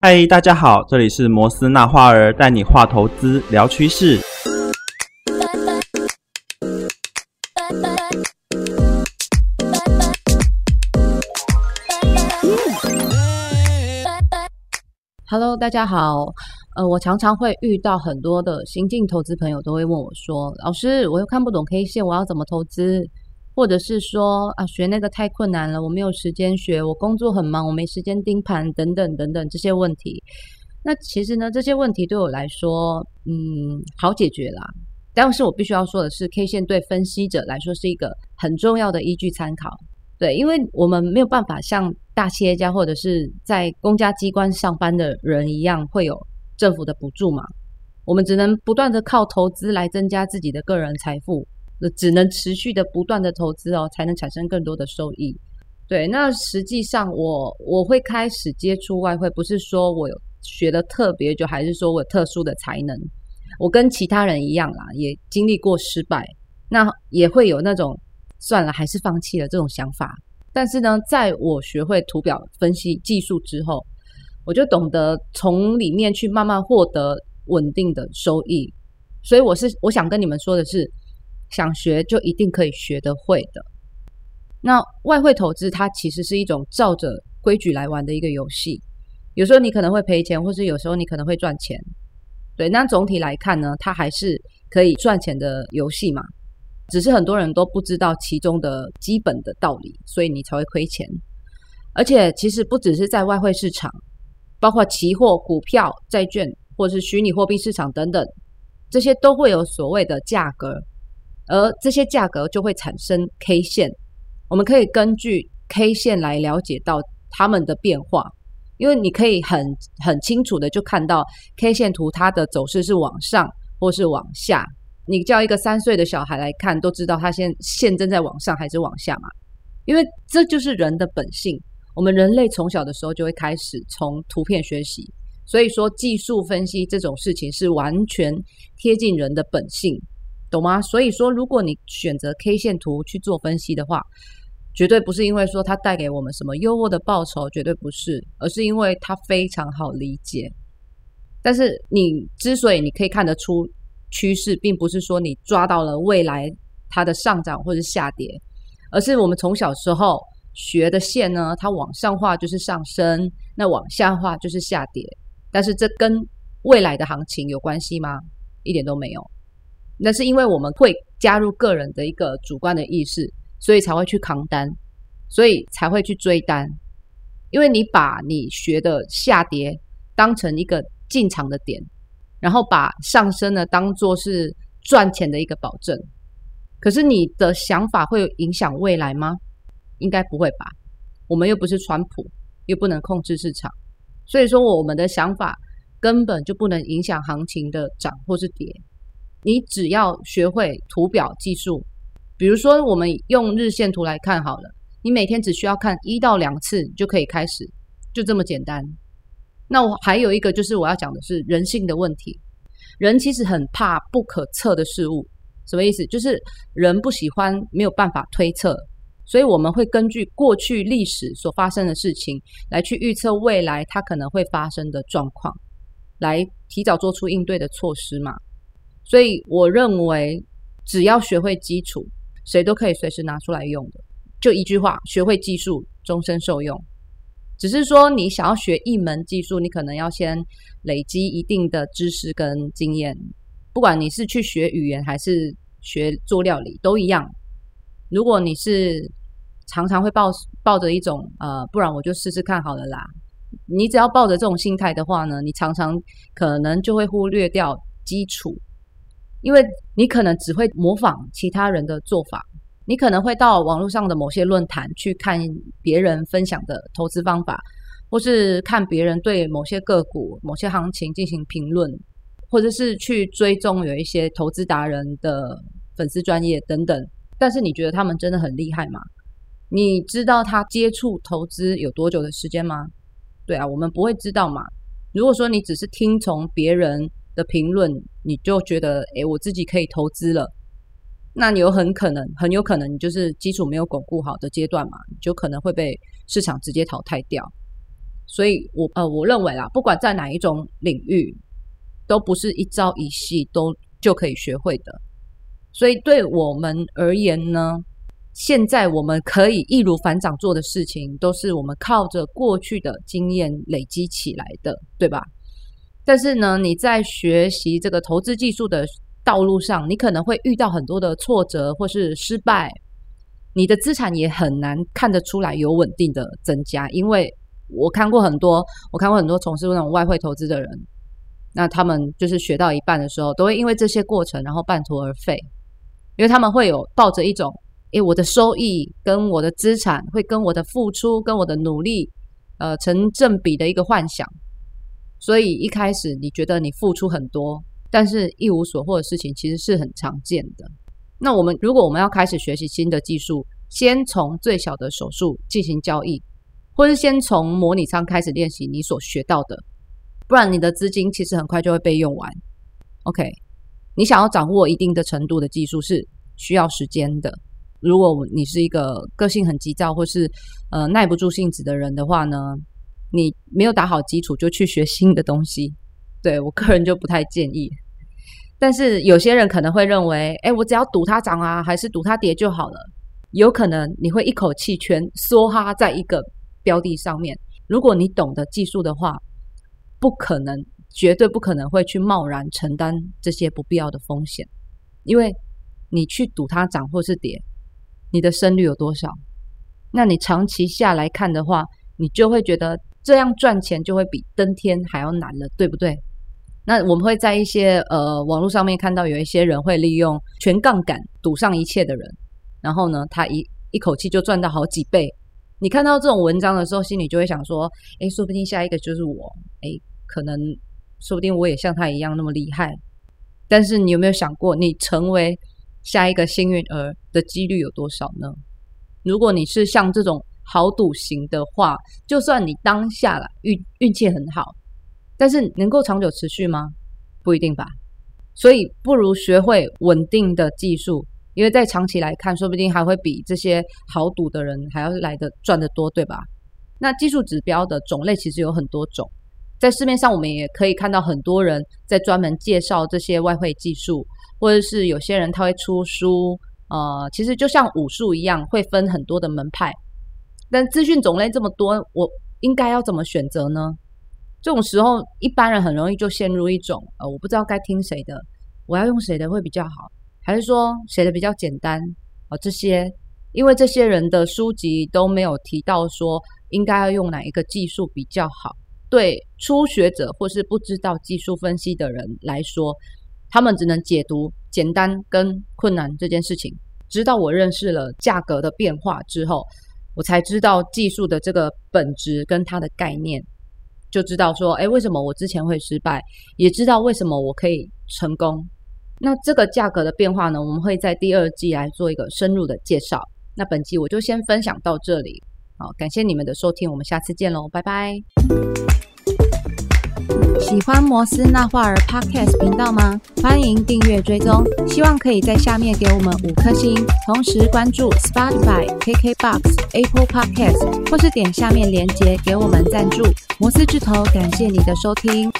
嗨，大家好，这里是摩斯那花儿带你画投资聊趋势。Hello，大家好。呃，我常常会遇到很多的新进投资朋友都会问我说：“老师，我又看不懂 K 线，我要怎么投资？”或者是说啊，学那个太困难了，我没有时间学，我工作很忙，我没时间盯盘，等等等等这些问题。那其实呢，这些问题对我来说，嗯，好解决啦。但是我必须要说的是，K 线对分析者来说是一个很重要的依据参考。对，因为我们没有办法像大企业家或者是在公家机关上班的人一样，会有政府的补助嘛。我们只能不断的靠投资来增加自己的个人财富。只能持续的不断的投资哦，才能产生更多的收益。对，那实际上我我会开始接触外汇，不是说我有学的特别就，还是说我有特殊的才能。我跟其他人一样啦，也经历过失败，那也会有那种算了，还是放弃了这种想法。但是呢，在我学会图表分析技术之后，我就懂得从里面去慢慢获得稳定的收益。所以我是我想跟你们说的是。想学就一定可以学得会的。那外汇投资它其实是一种照着规矩来玩的一个游戏，有时候你可能会赔钱，或是有时候你可能会赚钱。对，那总体来看呢，它还是可以赚钱的游戏嘛。只是很多人都不知道其中的基本的道理，所以你才会亏钱。而且其实不只是在外汇市场，包括期货、股票、债券，或是虚拟货币市场等等，这些都会有所谓的价格。而这些价格就会产生 K 线，我们可以根据 K 线来了解到它们的变化，因为你可以很很清楚的就看到 K 线图它的走势是往上或是往下。你叫一个三岁的小孩来看，都知道它现线正在往上还是往下嘛？因为这就是人的本性。我们人类从小的时候就会开始从图片学习，所以说技术分析这种事情是完全贴近人的本性。懂吗？所以说，如果你选择 K 线图去做分析的话，绝对不是因为说它带给我们什么优渥的报酬，绝对不是，而是因为它非常好理解。但是你之所以你可以看得出趋势，并不是说你抓到了未来它的上涨或者下跌，而是我们从小时候学的线呢，它往上画就是上升，那往下画就是下跌。但是这跟未来的行情有关系吗？一点都没有。那是因为我们会加入个人的一个主观的意识，所以才会去扛单，所以才会去追单。因为你把你学的下跌当成一个进场的点，然后把上升呢当做是赚钱的一个保证。可是你的想法会影响未来吗？应该不会吧。我们又不是川普，又不能控制市场，所以说我们的想法根本就不能影响行情的涨或是跌。你只要学会图表技术，比如说我们用日线图来看好了，你每天只需要看一到两次就可以开始，就这么简单。那我还有一个就是我要讲的是人性的问题，人其实很怕不可测的事物，什么意思？就是人不喜欢没有办法推测，所以我们会根据过去历史所发生的事情来去预测未来它可能会发生的状况，来提早做出应对的措施嘛。所以我认为，只要学会基础，谁都可以随时拿出来用的。就一句话，学会技术，终身受用。只是说，你想要学一门技术，你可能要先累积一定的知识跟经验。不管你是去学语言，还是学做料理，都一样。如果你是常常会抱抱着一种呃，不然我就试试看好了啦。你只要抱着这种心态的话呢，你常常可能就会忽略掉基础。因为你可能只会模仿其他人的做法，你可能会到网络上的某些论坛去看别人分享的投资方法，或是看别人对某些个股、某些行情进行评论，或者是去追踪有一些投资达人的粉丝专业等等。但是你觉得他们真的很厉害吗？你知道他接触投资有多久的时间吗？对啊，我们不会知道嘛。如果说你只是听从别人。的评论，你就觉得，哎，我自己可以投资了，那你有很可能，很有可能，你就是基础没有巩固好的阶段嘛，你就可能会被市场直接淘汰掉。所以我呃我认为啦，不管在哪一种领域，都不是一朝一夕都就可以学会的。所以对我们而言呢，现在我们可以易如反掌做的事情，都是我们靠着过去的经验累积起来的，对吧？但是呢，你在学习这个投资技术的道路上，你可能会遇到很多的挫折或是失败，你的资产也很难看得出来有稳定的增加。因为我看过很多，我看过很多从事那种外汇投资的人，那他们就是学到一半的时候，都会因为这些过程然后半途而废，因为他们会有抱着一种。诶，我的收益跟我的资产会跟我的付出跟我的努力，呃，成正比的一个幻想。所以一开始你觉得你付出很多，但是一无所获的事情，其实是很常见的。那我们如果我们要开始学习新的技术，先从最小的手术进行交易，或是先从模拟仓开始练习你所学到的，不然你的资金其实很快就会被用完。OK，你想要掌握一定的程度的技术是需要时间的。如果你是一个个性很急躁或是呃耐不住性子的人的话呢，你没有打好基础就去学新的东西，对我个人就不太建议。但是有些人可能会认为，哎，我只要赌它涨啊，还是赌它跌就好了。有可能你会一口气全梭哈在一个标的上面。如果你懂得技术的话，不可能，绝对不可能会去贸然承担这些不必要的风险，因为你去赌它涨或是跌。你的胜率有多少？那你长期下来看的话，你就会觉得这样赚钱就会比登天还要难了，对不对？那我们会在一些呃网络上面看到有一些人会利用全杠杆赌上一切的人，然后呢，他一一口气就赚到好几倍。你看到这种文章的时候，心里就会想说：哎，说不定下一个就是我，哎，可能说不定我也像他一样那么厉害。但是你有没有想过，你成为？下一个幸运儿的几率有多少呢？如果你是像这种豪赌型的话，就算你当下了运运气很好，但是能够长久持续吗？不一定吧。所以不如学会稳定的技术，因为在长期来看，说不定还会比这些豪赌的人还要来的赚得多，对吧？那技术指标的种类其实有很多种，在市面上我们也可以看到很多人在专门介绍这些外汇技术。或者是有些人他会出书，呃，其实就像武术一样，会分很多的门派。但资讯种类这么多，我应该要怎么选择呢？这种时候，一般人很容易就陷入一种，呃，我不知道该听谁的，我要用谁的会比较好，还是说谁的比较简单？啊，这些，因为这些人的书籍都没有提到说应该要用哪一个技术比较好。对初学者或是不知道技术分析的人来说。他们只能解读简单跟困难这件事情。直到我认识了价格的变化之后，我才知道技术的这个本质跟它的概念，就知道说，哎，为什么我之前会失败，也知道为什么我可以成功。那这个价格的变化呢，我们会在第二季来做一个深入的介绍。那本期我就先分享到这里，好，感谢你们的收听，我们下次见喽，拜拜。喜欢摩斯那画儿 Podcast 频道吗？欢迎订阅追踪，希望可以在下面给我们五颗星，同时关注 Spotify、KKBox、Apple Podcast，或是点下面链接给我们赞助。摩斯巨头，感谢你的收听。